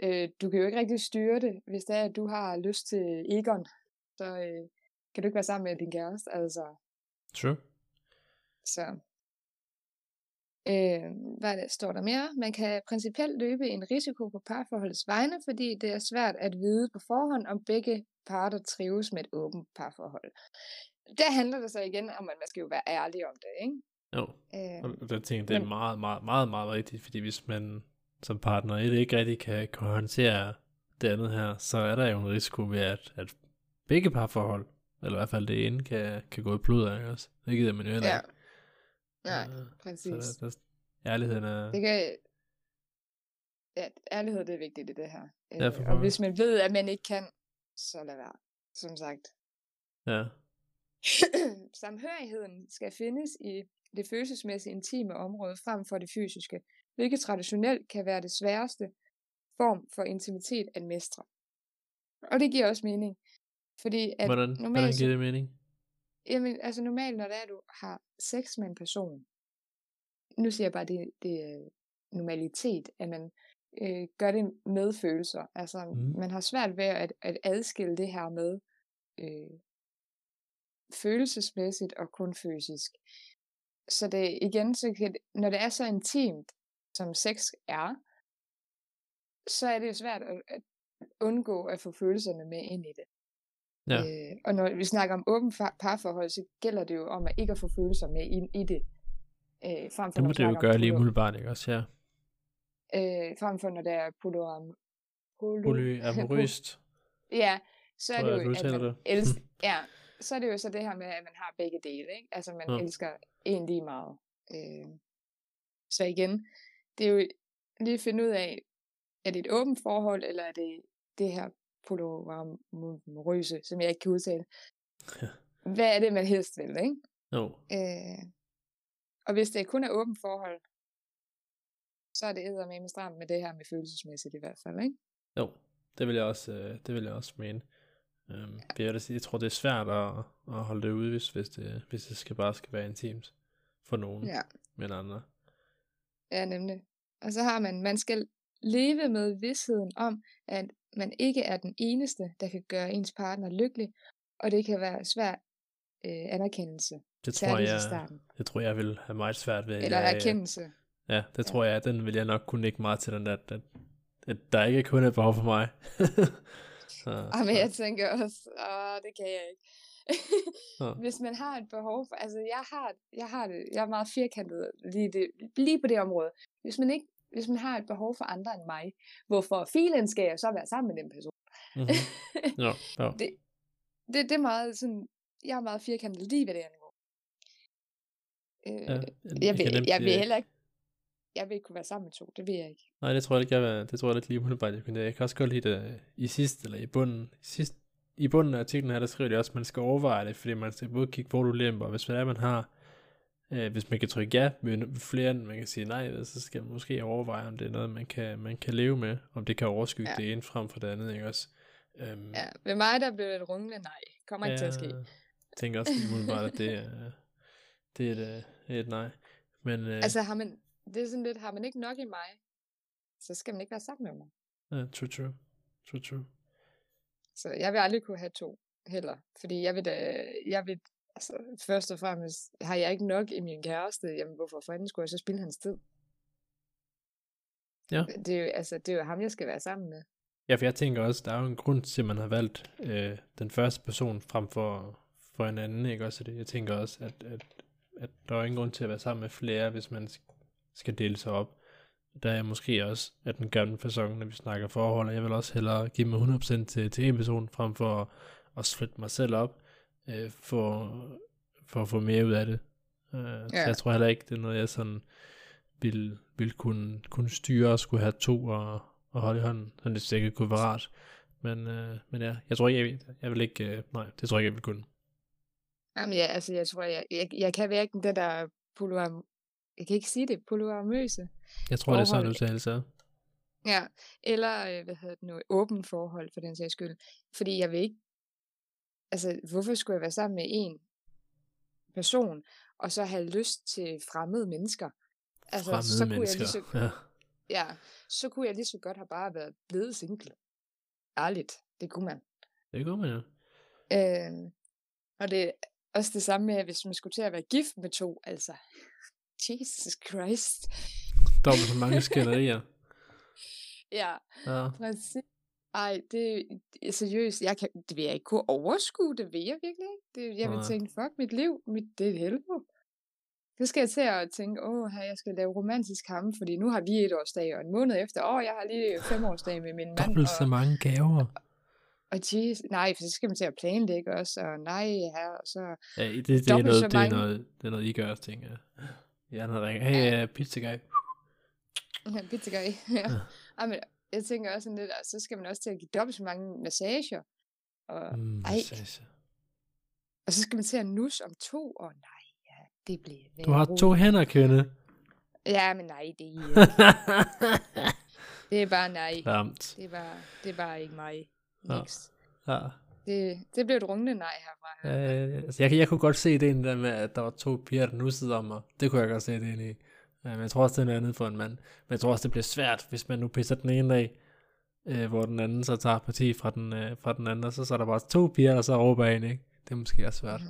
Speaker 3: øh, du kan jo ikke rigtig styre det, hvis det er, at du har lyst til Egon, så øh, kan du ikke være sammen med din kæreste, altså.
Speaker 2: True.
Speaker 3: Så. Øh, hvad er det, står der mere? Man kan principielt løbe en risiko på parforholdets vegne, fordi det er svært at vide på forhånd, om begge parter trives med et åbent parforhold. Der handler det så igen om, at man skal jo være ærlig om det, ikke?
Speaker 2: Jo,
Speaker 3: Øh,
Speaker 2: og der tænker jeg, det er
Speaker 3: men-
Speaker 2: meget, meget, meget, meget rigtigt, fordi hvis man som partner et ikke rigtig kan, kan håndtere det andet her, så er der jo en risiko ved, at, at begge parforhold, eller i hvert fald det ene, kan, kan gå i blod af, ikke også? Det gider man jo heller
Speaker 3: ja,
Speaker 2: ikke.
Speaker 3: nej,
Speaker 2: Øh,
Speaker 3: præcis.
Speaker 2: Så der, der, ærligheden er...
Speaker 3: Det kan, ja, ærlighed det er vigtigt i det her.
Speaker 2: Ja, for
Speaker 3: Øh, og hvis man ved, at man ikke kan, så lad være, som sagt.
Speaker 2: Ja,
Speaker 3: Samhørigheden skal findes i det følelsesmæssige intime område frem for det fysiske, hvilket traditionelt kan være det sværeste form for intimitet at mestre. Og det giver også mening. Fordi at
Speaker 2: hvordan, hvordan
Speaker 3: normalt,
Speaker 2: giver det mening?
Speaker 3: Jamen, altså normalt, når det er, du har sex med en person, nu siger jeg bare, det, det er normalitet, at man øh, gør det med følelser. Altså, mm. man har svært ved at, at adskille det her med øh, følelsesmæssigt og kun fysisk. Så det igen, så kan, når det er så intimt, som sex er, så er det jo svært at, at undgå at få følelserne med ind i det.
Speaker 2: Ja.
Speaker 3: Øh, og når vi snakker om åben par- parforhold, så gælder det jo om at ikke at få følelser med ind i det. Øh, frem for,
Speaker 2: Det må det jo gøre lige umiddelbart, ikke også? Ja.
Speaker 3: Øh, frem for når det er polyam... Poly...
Speaker 2: Polyamorøst.
Speaker 3: ja, så er det jo, at man elsker... ja, så er det jo så det her med, at man har begge dele, ikke? Altså, man
Speaker 2: Ja.
Speaker 3: elsker en lige meget. Øh, så igen, det er jo lige at finde ud af, er det et åbent forhold, eller er det det her polyamorøse, som jeg ikke kan udtale.
Speaker 2: Ja.
Speaker 3: Hvad er det, man helst vil, ikke?
Speaker 2: Jo,
Speaker 3: Øh, og hvis det kun er åbent forhold, så er det eddermame med stramt med det her med følelsesmæssigt i hvert fald, ikke?
Speaker 2: jo. Det vil jeg også, øh, det vil jeg også mene. Øhm, jeg, da sige, jeg tror, det er svært at, at holde det ude, hvis, hvis, det, hvis det skal bare skal være intimt for nogen,
Speaker 3: Ja.
Speaker 2: men andre.
Speaker 3: Ja, nemlig. Og så har man, man skal leve med vidsheden om, at man ikke er den eneste, der kan gøre ens partner lykkelig, og det kan være svær øh, anerkendelse,
Speaker 2: Det tror jeg, det tror jeg vil have meget svært ved.
Speaker 3: Eller
Speaker 2: jeg,
Speaker 3: erkendelse.
Speaker 2: Ja, det tror jeg, den vil jeg nok kunne ikke meget til den der, at, at der ikke kun er behov for mig. så,
Speaker 3: Og men jeg tænker også, åh, det kan jeg ikke.
Speaker 2: Ja.
Speaker 3: Hvis man har et behov for, altså jeg har, jeg har det, jeg er meget firkantet lige, det, lige på det område. Hvis man ikke, hvis man har et behov for andre end mig, hvorfor filen skal jeg så være sammen med den person?
Speaker 2: mm-hmm. jo, jo.
Speaker 3: det, det, det er meget sådan, jeg er meget firkantet lige ved det niveau. Øh,
Speaker 2: Ja,
Speaker 3: jeg, vil,
Speaker 2: nemt
Speaker 3: jeg vil heller ikke, jeg vil ikke kunne være sammen med to, det vil jeg ikke.
Speaker 2: Nej, det tror jeg ikke, jeg vil, det tror jeg ikke lige umiddelbart, jeg kunne. Jeg kan også godt lide det i sidst, eller i bunden. I, sidst, I bunden af artiklen her, der skriver de også, at man skal overveje det, fordi man skal både kigge for ulemper, hvis hvad er, man har, øh, hvis man kan trykke ja med flere, end man kan sige nej, så skal man måske overveje, om det er noget, man kan, man kan leve med, om det kan overskygge
Speaker 3: Ja.
Speaker 2: det ene frem for det andet, ikke også? Øhm,
Speaker 3: Ja, ved mig der blev det et runglende nej. Kommer ikke til at ske.
Speaker 2: Jeg tænker også lige umiddelbart, at det er, det er et, øh, et nej. Men øh,
Speaker 3: Altså har man, det er sådan lidt, har man ikke nok i mig, så skal man ikke være sammen med mig.
Speaker 2: ja, true, true. True, true.
Speaker 3: Så jeg vil aldrig kunne have to heller. Fordi jeg vil da, jeg vil, altså først og fremmest, har jeg ikke nok i min kæreste, jamen hvorfor fanden skulle jeg så spille hans tid?
Speaker 2: Ja.
Speaker 3: Det er jo, altså, det er jo ham, jeg skal være sammen med.
Speaker 2: Ja, for jeg tænker også, der er jo en grund til, at man har valgt øh, den første person frem for, for en anden, ikke også? Det, jeg tænker også, at, at, at der er ingen grund til at være sammen med flere, hvis man skal dele sig op. Der er måske også, at den gamle person, når vi snakker forhold, og jeg vil også hellere give mig 100% til, til en person, frem for at, at splitte mig selv op, øh, for, for at få mere ud af det. Øh, ja. Så jeg tror heller ikke, det er noget, jeg sådan vil, vil kunne, kunne styre og skulle have to og, og holde i hånden, så det sikkert kunne være rart. Men, øh, men ja, jeg tror ikke, jeg, jeg vil ikke, øh, nej, det tror jeg ikke, jeg vil kunne.
Speaker 3: Jamen ja, altså jeg tror, jeg, jeg, jeg kan hverken det der jeg kan ikke sige det, polyamøse.
Speaker 2: Jeg tror, det er sådan en
Speaker 3: Forhold.
Speaker 2: udtalelse. er.
Speaker 3: Ja, eller øh, hvad hedder det nu, åben forhold for den sags skyld. Fordi jeg vil ikke, altså hvorfor skulle jeg være sammen med en person, og så have lyst til fremmede mennesker? Altså,
Speaker 2: Fremmede
Speaker 3: så kunne
Speaker 2: mennesker.
Speaker 3: jeg lige så,
Speaker 2: ja.
Speaker 3: ja, så kunne jeg lige så godt have bare været blevet single. Ærligt, det kunne man.
Speaker 2: Det går man jo.
Speaker 3: Øh, og det er også det samme med, hvis man skulle til at være gift med to, altså. Jesus Christ.
Speaker 2: Dobbelt så mange skænderier.
Speaker 3: Ja,
Speaker 2: Ja.
Speaker 3: præcis. Ej, det er seriøst. Jeg kan, det vil jeg ikke kunne overskue, det vil jeg virkelig ikke. Det, jeg vil
Speaker 2: Nej.
Speaker 3: tænke, fuck mit liv, mit, det er et helvede. Så skal jeg til at tænke, åh, her, jeg skal lave romantisk ham, fordi nu har vi et årsdag, og en måned efter, åh, jeg har lige fem årsdag med min mand.
Speaker 2: Dobbelt så
Speaker 3: og,
Speaker 2: mange gaver.
Speaker 3: og geez, nej, for så skal man til at planlægge også, og nej, her, og så,
Speaker 2: Ja, det, det, er noget,
Speaker 3: så
Speaker 2: det, er
Speaker 3: mange.
Speaker 2: noget, det er noget, I gør tænker jeg. Ja, når der ringer, hey, uh, pizza guy.
Speaker 3: ja, pizza guy. ja. Ej, men jeg tænker også sådan lidt, og så skal man også til at give dobbelt så mange massager, og,
Speaker 2: Mm,
Speaker 3: ej,
Speaker 2: massage.
Speaker 3: og så skal man til at nus om to, og nej, ja, det bliver
Speaker 2: Du har to hænder, kvinde.
Speaker 3: Ja, men nej, det er, det er bare nej.
Speaker 2: Ramt.
Speaker 3: Det er bare, det er bare ikke mig.
Speaker 2: Ja.
Speaker 3: Niks.
Speaker 2: Ja.
Speaker 3: Det, det blev et rungende nej herfra.
Speaker 2: Øh, altså, jeg, jeg kunne godt se ideen der med, at der var to piger, der nussede om mig. Det kunne jeg godt se ideen i. Ja, men jeg tror også, det er noget andet for en mand. Men jeg tror også, det bliver svært, hvis man nu pisser den ene af, øh, hvor den anden så tager parti fra den, øh, fra den anden, og så, så er der bare to piger, der så råber ind, ikke? Det er måske også svært.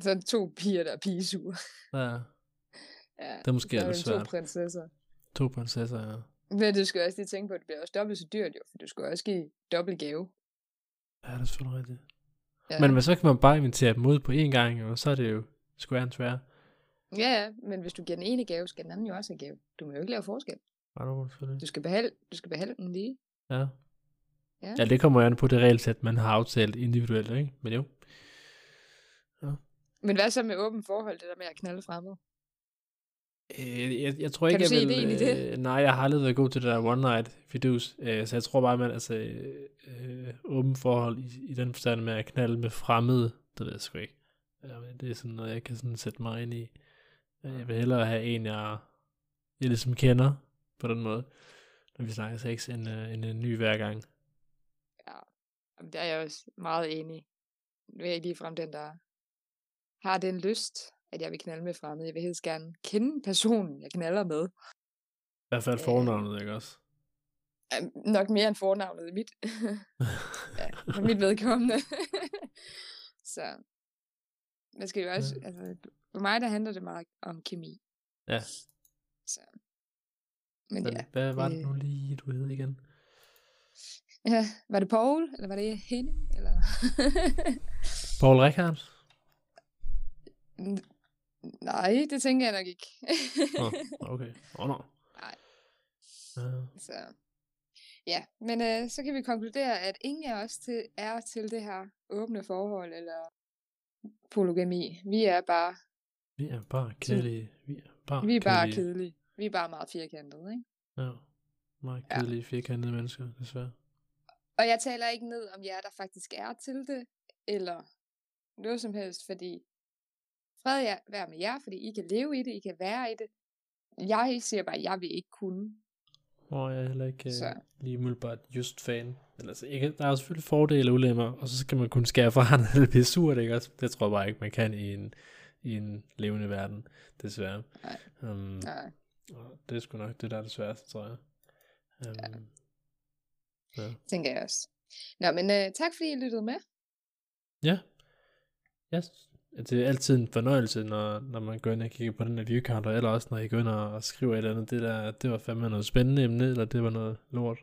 Speaker 3: Så er der to piger, der er pigesure.
Speaker 2: Ja,
Speaker 3: Ja,
Speaker 2: det er måske
Speaker 3: så er
Speaker 2: lidt
Speaker 3: der to
Speaker 2: svært.
Speaker 3: prinsesser.
Speaker 2: To prinsesser, ja.
Speaker 3: Men du skal også lige tænke på, at det bliver også dobbelt så dyrt, jo, for du skal også give dobbelt gave.
Speaker 2: Ja, det er selvfølgelig rigtigt.
Speaker 3: Ja.
Speaker 2: Men, men så kan man bare invitere dem ud på én gang, og så er det jo square and square.
Speaker 3: ja, ja, men hvis du giver den ene gave, skal den anden jo også have gave. Du må jo ikke lave forskel.
Speaker 2: Ja, det må selvfølgelig.
Speaker 3: Du skal behalde, du skal behalde den lige.
Speaker 2: Ja.
Speaker 3: Ja.
Speaker 2: Ja, det kommer jo an på det regelsæt, man har aftalt individuelt, ikke? Men jo.
Speaker 3: Men hvad så med åben forhold, det der med at knalde fremmed?
Speaker 2: Øh, jeg, jeg tror
Speaker 3: Kan
Speaker 2: ikke, jeg vil,
Speaker 3: i det?
Speaker 2: Øh, nej, jeg har aldrig været god til det der one night fidus, øh, så jeg tror bare, man altså øh, øh, åben forhold i, i den forstand med at knalde med fremmede, det ved jeg sgu ikke. Ja, men det er sådan noget, jeg kan sådan sætte mig ind i. Øh, Jeg vil hellere have en, jeg, jeg ligesom kender på den måde, når vi snakker sex, end, øh, end en ny hver gang.
Speaker 3: Ja, Jamen, der er jeg også meget enig. Nu er jeg ligefrem den, der har den lyst, at jeg vil knalde med fremmede. Jeg vil helst gerne kende personen, jeg knaller med.
Speaker 2: I hvert fald
Speaker 3: Øh.
Speaker 2: fornavnet, ikke også?
Speaker 3: Ej, Nok mere end fornavnet i mit. ja, for mit vedkommende. Så man skal jo også,
Speaker 2: Ja.
Speaker 3: altså, for mig der handler det meget om kemi.
Speaker 2: Ja.
Speaker 3: Så. Men
Speaker 2: Men
Speaker 3: ja,
Speaker 2: hvad var det
Speaker 3: øh.
Speaker 2: nu lige, du hed igen?
Speaker 3: ja, var det Paul, eller var det Henning, eller?
Speaker 2: Paul Rickard?
Speaker 3: Nej, det tænker jeg nok ikke.
Speaker 2: Nå, okay. Åh, oh, no.
Speaker 3: Nej.
Speaker 2: Ja.
Speaker 3: Så ja, men øh, så kan vi konkludere, at ingen af os til, er til det her åbne forhold eller polygami. Vi er bare,
Speaker 2: Vi er bare kedelige. Vi er bare
Speaker 3: vi er bare
Speaker 2: kedelige.
Speaker 3: kedelige. Vi er bare meget firkantede, ikke?
Speaker 2: Ja. Meget
Speaker 3: Ja.
Speaker 2: kedelige, firkantede mennesker, desværre.
Speaker 3: Og jeg taler ikke ned om jer, der faktisk er til det, eller noget som helst, fordi fred være med jer, fordi I kan leve i det, I kan være i det. Jeg siger bare, at jeg vil ikke kunne.
Speaker 2: Og jeg er heller ikke
Speaker 3: Så.
Speaker 2: uh, lige umiddelbart just fan. Eller, altså, ikke, der er jo selvfølgelig fordele og ulemper, og så skal man kunne skære fra han eller blive sur, ikke også? Det tror jeg bare ikke, man kan i en, i en levende verden, desværre.
Speaker 3: Nej.
Speaker 2: Um,
Speaker 3: Nej.
Speaker 2: og det er sgu nok det, der er det sværeste, tror jeg. Um, ja. ja.
Speaker 3: tænker jeg også. Nå, men øh, tak fordi I lyttede med.
Speaker 2: Ja. ja. Det er altid en fornøjelse, når, når man går ind og kigger på den her view counter, eller også når I går ind og, skriver et eller andet, det der, det var fandme noget spændende emne, eller det var noget lort.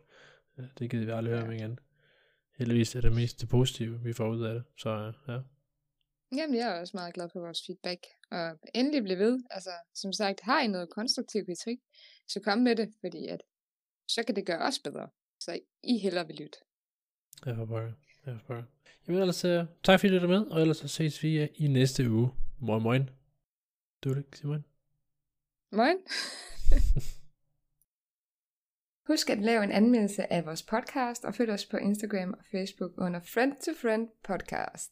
Speaker 2: Ja, det gider vi aldrig høre om igen. Heldigvis er det mest det positive, vi får ud af det. Så ja.
Speaker 3: Jamen, jeg er også meget glad for vores feedback. Og endelig blive ved. Altså, som sagt, har I noget konstruktiv kritik, så kom med det, fordi at, så kan det gøre os bedre. Så I hellere vil lytte.
Speaker 2: Får bare. Jeg får bare. Jamen ellers, uh, tak fordi I lytter med, og ellers så ses vi uh, i næste uge. Moin moin. Du vil ikke sige moin?
Speaker 3: Moin. Husk at lave en anmeldelse af vores podcast, og følg os på Instagram og Facebook under Friend to Friend Podcast.